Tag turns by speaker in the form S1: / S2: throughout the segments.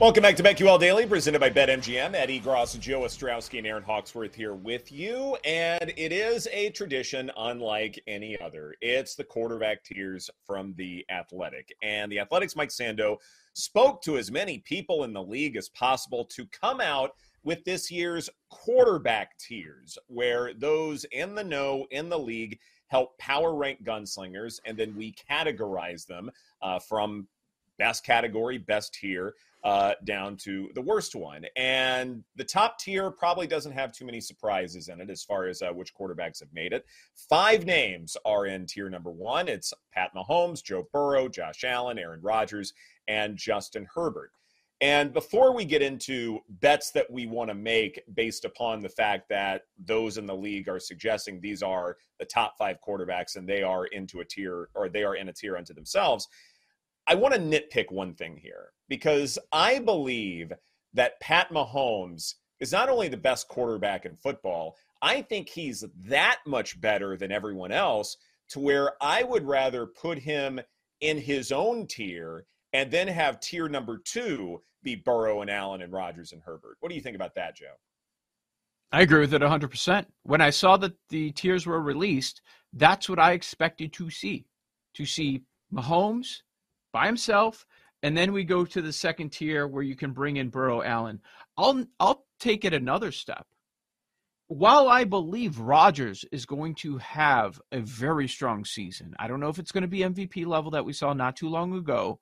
S1: Welcome back to BetQL Daily, presented by BetMGM. Eddie Gross, Joe Ostrowski, and Aaron Hawksworth here with you. And it is a tradition unlike any other. It's the quarterback tiers from the Athletic. And the Athletics' Mike Sando spoke to as many people in the league as possible to come out with this year's quarterback tiers, where those in the know in the league help power rank gunslingers, and then we categorize them uh, from best category, best tier, uh, down to the worst one. And the top tier probably doesn't have too many surprises in it as far as uh, which quarterbacks have made it. Five names are in tier number one it's Pat Mahomes, Joe Burrow, Josh Allen, Aaron Rodgers, and Justin Herbert. And before we get into bets that we want to make based upon the fact that those in the league are suggesting these are the top five quarterbacks and they are into a tier or they are in a tier unto themselves, I want to nitpick one thing here because I believe that Pat Mahomes is not only the best quarterback in football, I think he's that much better than everyone else to where I would rather put him in his own tier and then have tier number two be Burrow and Allen and Rodgers and Herbert. What do you think about that, Joe?
S2: I agree with it 100%. When I saw that the tiers were released, that's what I expected to see. To see Mahomes by himself, and then we go to the second tier where you can bring in Burrow Allen. I'll I'll take it another step. While I believe Rodgers is going to have a very strong season, I don't know if it's going to be MVP level that we saw not too long ago,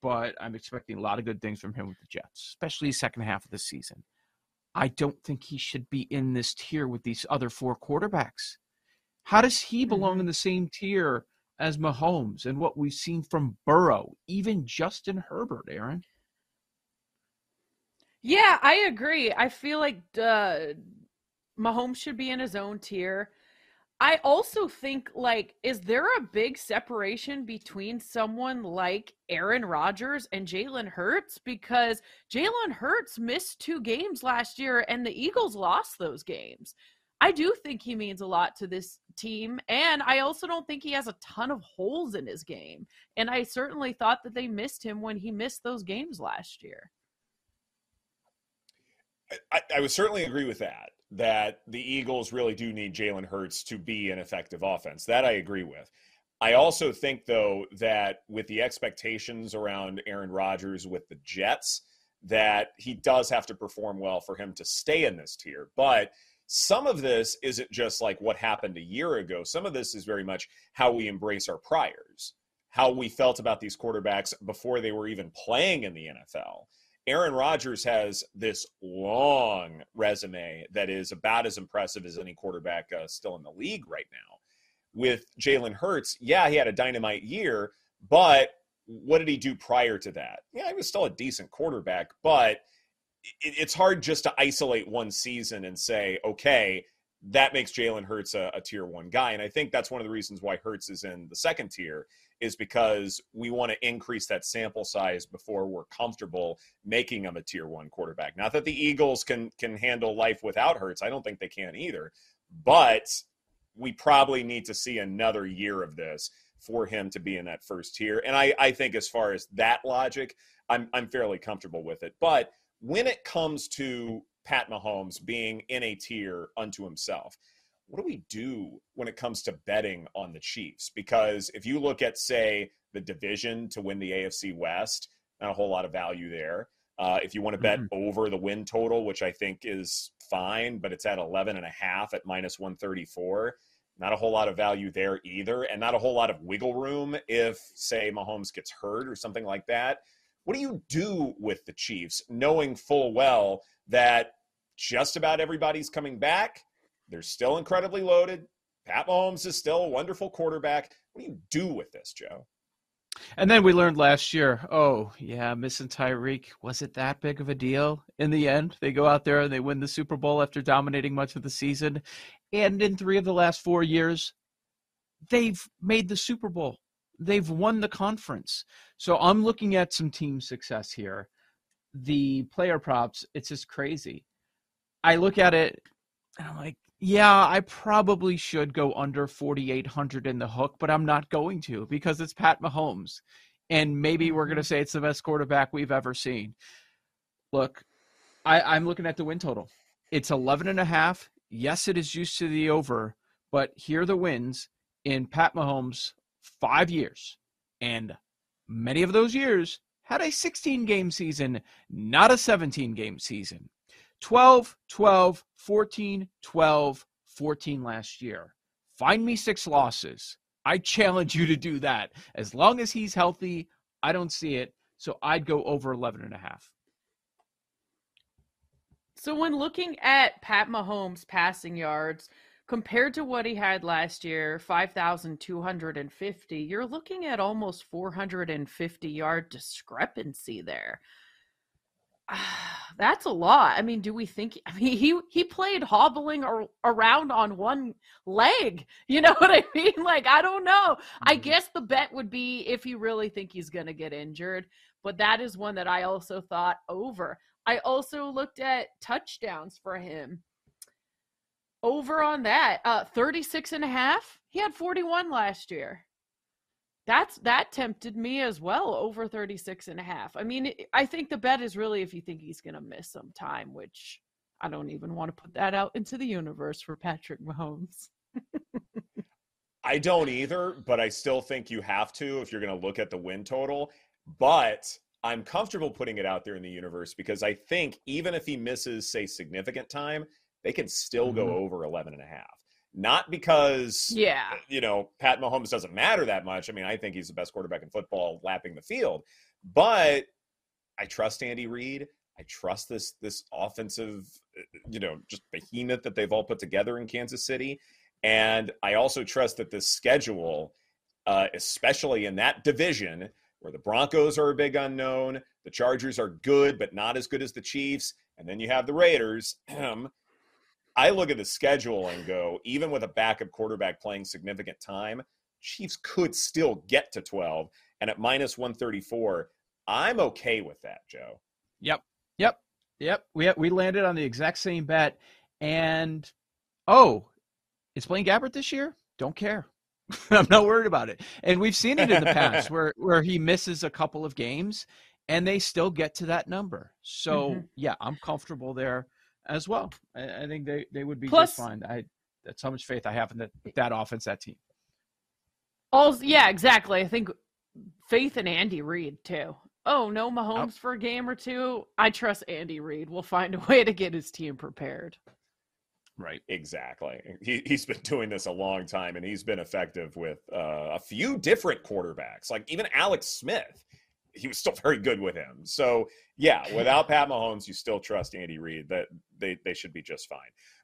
S2: but I'm expecting a lot of good things from him with the Jets, especially second half of the season. I don't think he should be in this tier with these other four quarterbacks. How does he belong in
S3: Mm-hmm.
S2: the same tier as Mahomes and what we've seen from Burrow, even Justin Herbert, Aaron?
S3: Yeah, I agree. I feel like uh, Mahomes should be in his own tier. I also think, like, is there a big separation between someone like Aaron Rodgers and Jalen Hurts? Because Jalen Hurts missed two games last year and the Eagles lost those games. I do think he means a lot to this team. And I also don't think he has a ton of holes in his game. And I certainly thought that they missed him when he missed those games last year.
S1: I, I would certainly agree with that. That the Eagles really do need Jalen Hurts to be an effective offense. That I agree with. I also think, though, that with the expectations around Aaron Rodgers with the Jets, that he does have to perform well for him to stay in this tier. But some of this isn't just like what happened a year ago. Some of this is very much how we embrace our priors. how we felt about these quarterbacks before they were even playing in the NFL. Aaron Rodgers has this long resume that is about as impressive as any quarterback uh, still in the league right now. With Jalen Hurts, yeah, he had a dynamite year, but what did he do prior to that? Yeah, he was still a decent quarterback, but it, it's hard just to isolate one season and say, okay, that makes Jalen Hurts a, a, tier one guy. And I think that's one of the reasons why Hurts is in the second tier is because we want to increase that sample size before we're comfortable making him a tier one quarterback. Not that the Eagles can can handle life without Hurts. I don't think they can either. But we probably need to see another year of this for him to be in that first tier. And I, I think as far as that logic, I'm I'm fairly comfortable with it. But when it comes to Pat Mahomes being in a tier unto himself. What do we do when it comes to betting on the Chiefs? Because if you look at, say, the division to win the AFC West, not a whole lot of value there. Uh, if you want to bet mm-hmm. over the win total, which I think is fine, but it's at 11 and a half at minus 134, not a whole lot of value there either, and not a whole lot of wiggle room if, say, Mahomes gets hurt or something like that. What do you do with the Chiefs, knowing full well that just about everybody's coming back. They're still incredibly loaded. Pat Mahomes is still a wonderful quarterback. What do you do with this, Joe?
S2: And then we learned last year, oh, yeah, missing Tyreek, was it that big of a deal? In the end, they go out there and they win the Super Bowl after dominating much of the season. And in three of the last four years, they've made the Super Bowl. They've won the conference. So I'm looking at some team success here the player props, it's just crazy. I look at it and I'm like, yeah, I probably should go under 4,800 in the hook, but I'm not going to because it's Pat Mahomes. And maybe we're going to mm-hmm. say it's the best quarterback we've ever seen. Look, I, I'm looking at the win total. It's 11 and a half. Yes, it is used to the over, but here are the wins in Pat Mahomes' five years. And many of those years, had a 16 game season, not a 17 game season. 12, 12, 14, 12, 14 last year. Find me six losses. I challenge you to do that. As long as he's healthy, I don't see it. So I'd go over 11 and a half.
S3: So when looking at Pat Mahomes passing yards, compared to what he had last year 5250 you're looking at almost 450 yard discrepancy there. That's a lot. I mean do we think i mean he he played hobbling or, around on one leg you know what i mean? Like i don't know. I mm-hmm. guess the bet would be if you really think he's going to get injured but that is one that i also thought over. I also looked at touchdowns for him over on that. Uh 36 and a half. He had 41 last year. That's that tempted me as well over 36 and a half. I mean, I think the bet is really if you think he's going to miss some time, which I don't even want to put that out into the universe for Patrick Mahomes.
S1: I don't either, but I still think you have to if you're going to look at the win total. But I'm comfortable putting it out there in the universe because I think even if he misses, say, significant time, they can still mm-hmm. go over 11 and a half. Not because,
S3: yeah,
S1: you know, Pat Mahomes doesn't matter that much. I mean, I think he's the best quarterback in football lapping the field, but I trust Andy Reid. I trust this this offensive, you know, just behemoth that they've all put together in Kansas City, and I also trust that this schedule, uh, especially in that division where the Broncos are a big unknown, the Chargers are good but not as good as the Chiefs, and then you have the Raiders. I look at the schedule and go, even with a backup quarterback playing significant time, Chiefs could still get to 12. And at minus 134, I'm okay with that, Joe.
S2: Yep. Yep. Yep. We, we landed on the exact same bet. And, oh, it's Blaine Gabbert this year? Don't care. I'm not worried about it. And we've seen it in the past where, where he misses a couple of games and they still get to that number. So, mm-hmm. yeah, I'm comfortable there as well. I, I think they, they would be Plus, just fine. I that's how much faith I have in that that offense, that team.
S3: Also, yeah, exactly. I think faith in Andy Reid too. Oh no, Mahomes oh. for a game or two. I trust Andy Reid We'll find a way to get his team prepared.
S2: Right.
S1: Exactly. He, he's been doing this a long time and he's been effective with uh, a few different quarterbacks. Like even Alex Smith, he was still very good with him. So, yeah, without Pat Mahomes, you still trust Andy Reid that they, they should be just fine.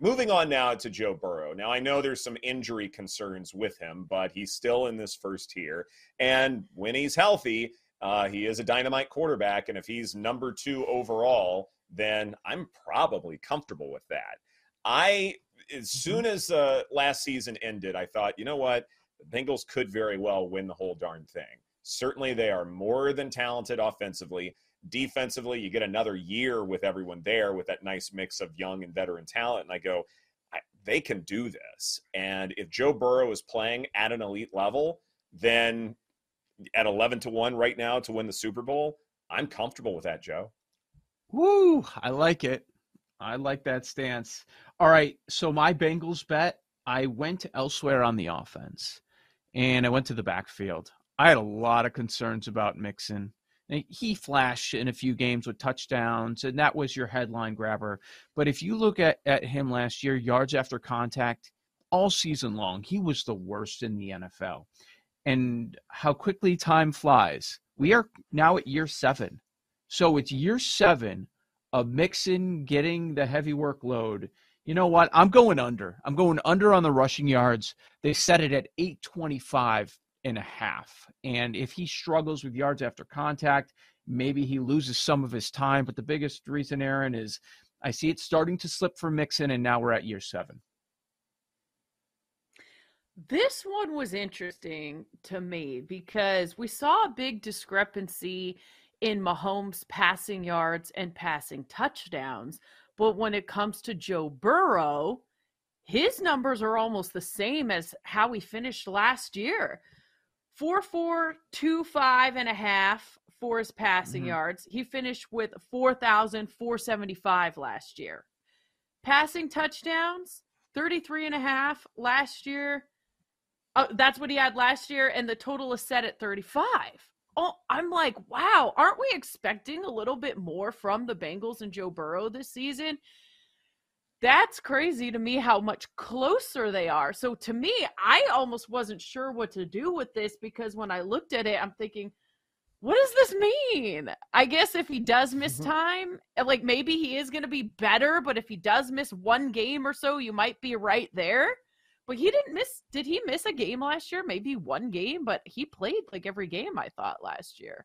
S1: Moving on now to Joe Burrow. Now, I know there's some injury concerns with him, but he's still in this first tier. And when he's healthy, uh, he is a dynamite quarterback. And if he's number two overall, then I'm probably comfortable with that. I as mm-hmm. soon as uh, last season ended, I thought, you know what, the Bengals could very well win the whole darn thing. Certainly, they are more than talented offensively. Defensively, you get another year with everyone there with that nice mix of young and veteran talent. And I go, I, they can do this. And if Joe Burrow is playing at an elite level, then at 11 to 1 right now to win the Super Bowl, I'm comfortable with that, Joe.
S2: Woo, I like it. I like that stance. All right. So my Bengals bet, I went elsewhere on the offense and I went to the backfield. I had a lot of concerns about Mixon. He flashed in a few games with touchdowns, and that was your headline grabber. But if you look at, at him last year, yards after contact, all season long, he was the worst in the NFL. And how quickly time flies. We are now at year seven. So it's year seven of Mixon getting the heavy workload, you know what? I'm going under. I'm going under on the rushing yards. They set it at 825 and a half. And if he struggles with yards after contact, maybe he loses some of his time. But the biggest reason, Aaron, is I see it starting to slip for Mixon, and now we're at year seven.
S3: This one was interesting to me because we saw a big discrepancy in Mahomes' passing yards and passing touchdowns. But when it comes to Joe Burrow, his numbers are almost the same as how he finished last year. Four, four, two, five and a half for his passing mm-hmm. yards. He finished with 4,475 last year. Passing touchdowns, 33 and a half last year. Uh, that's what he had last year, and the total is set at 35 oh, I'm like, wow, aren't we expecting a little bit more from the Bengals and Joe Burrow this season? That's crazy to me how much closer they are. So to me, I almost wasn't sure what to do with this because when I looked at it, I'm thinking, what does this mean? I guess if he does miss mm-hmm. time, like maybe he is going to be better, but if he does miss one game or so, you might be right there. But he didn't miss. Did he miss a game last year? Maybe one game, but he played like every game. I thought last year.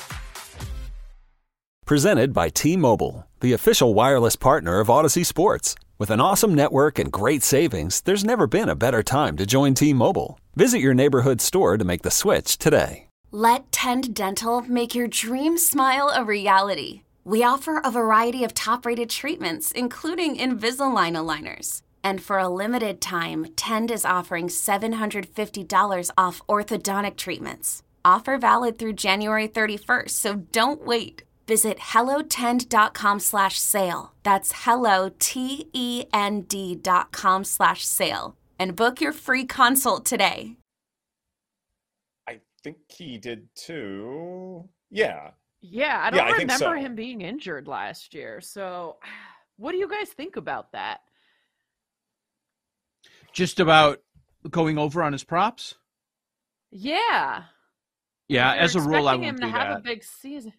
S4: Presented by T Mobile, the official wireless partner of Audacy Sports. With an awesome network and great savings, there's never been a better time to join T Mobile. Visit your neighborhood store to make the switch today.
S5: Let Tend Dental make your dream smile a reality. We offer a variety of top rated treatments, including Invisalign aligners. And for a limited time, Tend is offering $750 off orthodontic treatments. Offer valid through January 31st, so don't wait. Visit hellotend.com slash sale. That's hello, T-E-N-D dot com slash sale. And book your free consult today.
S1: I think he did too. Yeah.
S3: Yeah, I don't yeah, I remember so. him being injured last year. So, what do you guys think about that?
S2: Just about going over on his props?
S3: Yeah.
S2: Yeah, as a rule, I would
S3: him to have that. a big season.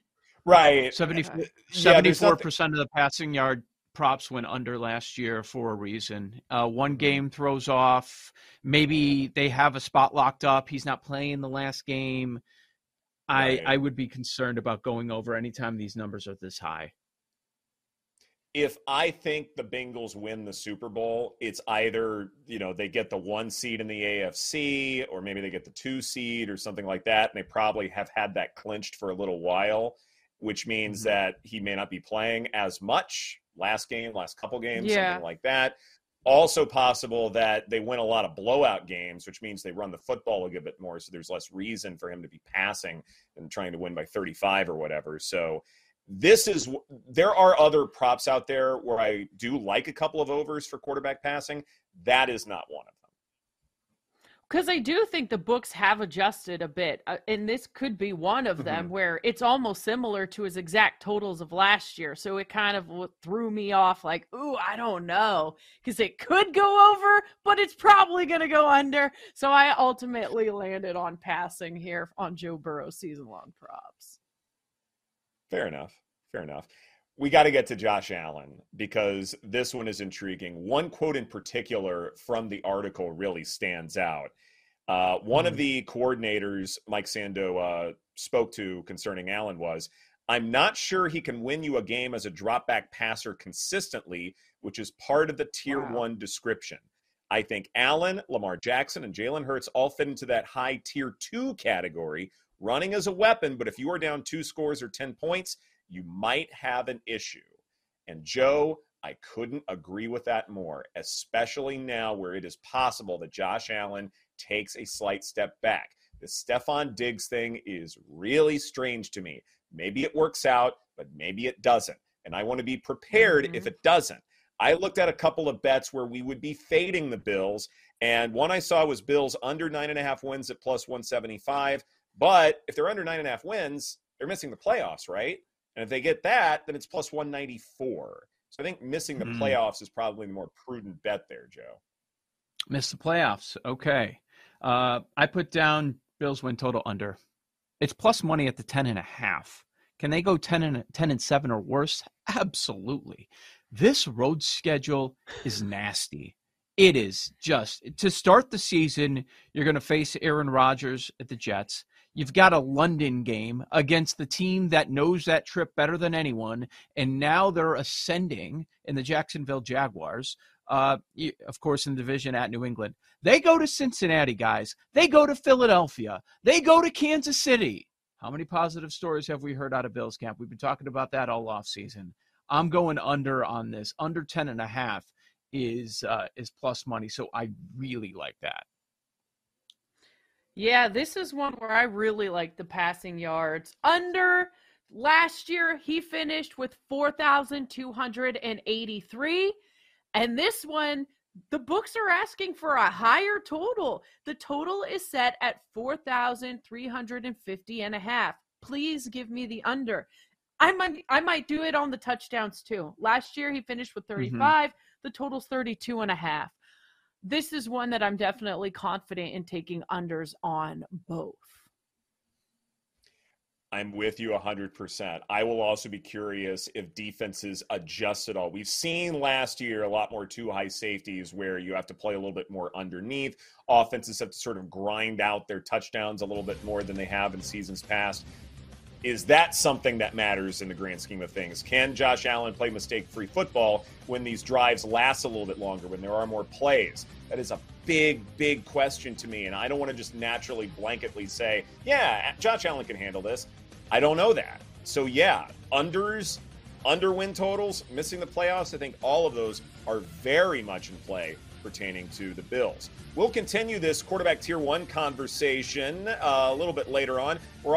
S1: Right.
S2: 74 percent of the passing yard props went under last year for a reason. Uh, one game throws off. Maybe they have a spot locked up. He's not playing the last game. I I would be concerned about going over anytime these numbers are this high.
S1: If I think the Bengals win the Super Bowl, it's either, you know, they get the one seed in the AFC or maybe they get the two seed or something like that. And they probably have had that clinched for a little while, which means mm-hmm. that he may not be playing as much last game, last couple games, yeah. something like that. Also possible that they win a lot of blowout games, which means they run the football a good bit more, so there's less reason for him to be passing and trying to win by 35 or whatever. So this is there are other props out there where I do like a couple of overs for quarterback passing. That is not one of them
S3: because I do think the books have adjusted a bit, uh, and this could be one of them mm-hmm. where it's almost similar to his exact totals of last year. So it kind of threw me off, like, "Ooh, I don't know," because it could go over, but it's probably going to go under. So I ultimately landed on passing here on Joe Burrow's season-long props.
S1: Fair enough. Fair enough we got to get to Josh Allen because this one is intriguing. One quote in particular from the article really stands out. Uh, one mm. of the coordinators Mike Sando uh, spoke to concerning Allen was, I'm not sure he can win you a game as a drop back passer consistently, which is part of the tier wow. one description. I think Allen, Lamar Jackson, and Jalen Hurts all fit into that high tier two category, running as a weapon. But if you are down two scores or 10 points, you might have an issue. And Joe, I couldn't agree with that more, especially now where it is possible that Josh Allen takes a slight step back. The Stefon Diggs thing is really strange to me. Maybe it works out, but maybe it doesn't. And I want to be prepared mm-hmm. if it doesn't. I looked at a couple of bets where we would be fading the Bills, and one I saw was Bills under nine and a half wins at plus 175. But if they're under nine and a half wins, they're missing the playoffs, right? And if they get that, then it's plus 194. So I think missing the mm. playoffs is probably the more prudent bet there, Joe.
S2: Miss the playoffs. Okay. Uh, I put down Bills win total under. It's plus money at the 10 and a half. Can they go 10 and 10 and 7 or worse? Absolutely. This road schedule is nasty. It is just to start the season, you're going to face Aaron Rodgers at the Jets. You've got a London game against the team that knows that trip better than anyone, and now they're ascending in the Jacksonville Jaguars. Uh, of course, in the division at New England. They go to Cincinnati, guys. They go to Philadelphia. They go to Kansas City. How many positive stories have we heard out of Bills camp? We've been talking about that all off season. I'm going under on this. Under 10 and a half is uh, is plus money. So I really like that.
S3: Yeah, this is one where I really like the passing yards. Under last year, he finished with 4,283. And this one, the books are asking for a higher total. The total is set at 4,350 and a half. Please give me the under. I might I might do it on the touchdowns too. Last year he finished with mm-hmm. 35. Mm-hmm. The total's 32 and a half this is one that I'm definitely confident in taking unders on both.
S1: I'm with you 100%. I will also be curious if defenses adjust at all. We've seen last year a lot more two high safeties where you have to play a little bit more underneath. Offenses have to sort of grind out their touchdowns a little bit more than they have in seasons past. Is that something that matters in the grand scheme of things? Can Josh Allen play mistake free football when these drives last a little bit longer, when there are more plays? That is a big, big question to me. And I don't want to just naturally blanketly say, yeah, Josh Allen can handle this. I don't know that. So, yeah, unders, under win totals, missing the playoffs, I think all of those are very much in play pertaining to the Bills. We'll continue this quarterback tier one conversation uh, a little bit later on. We're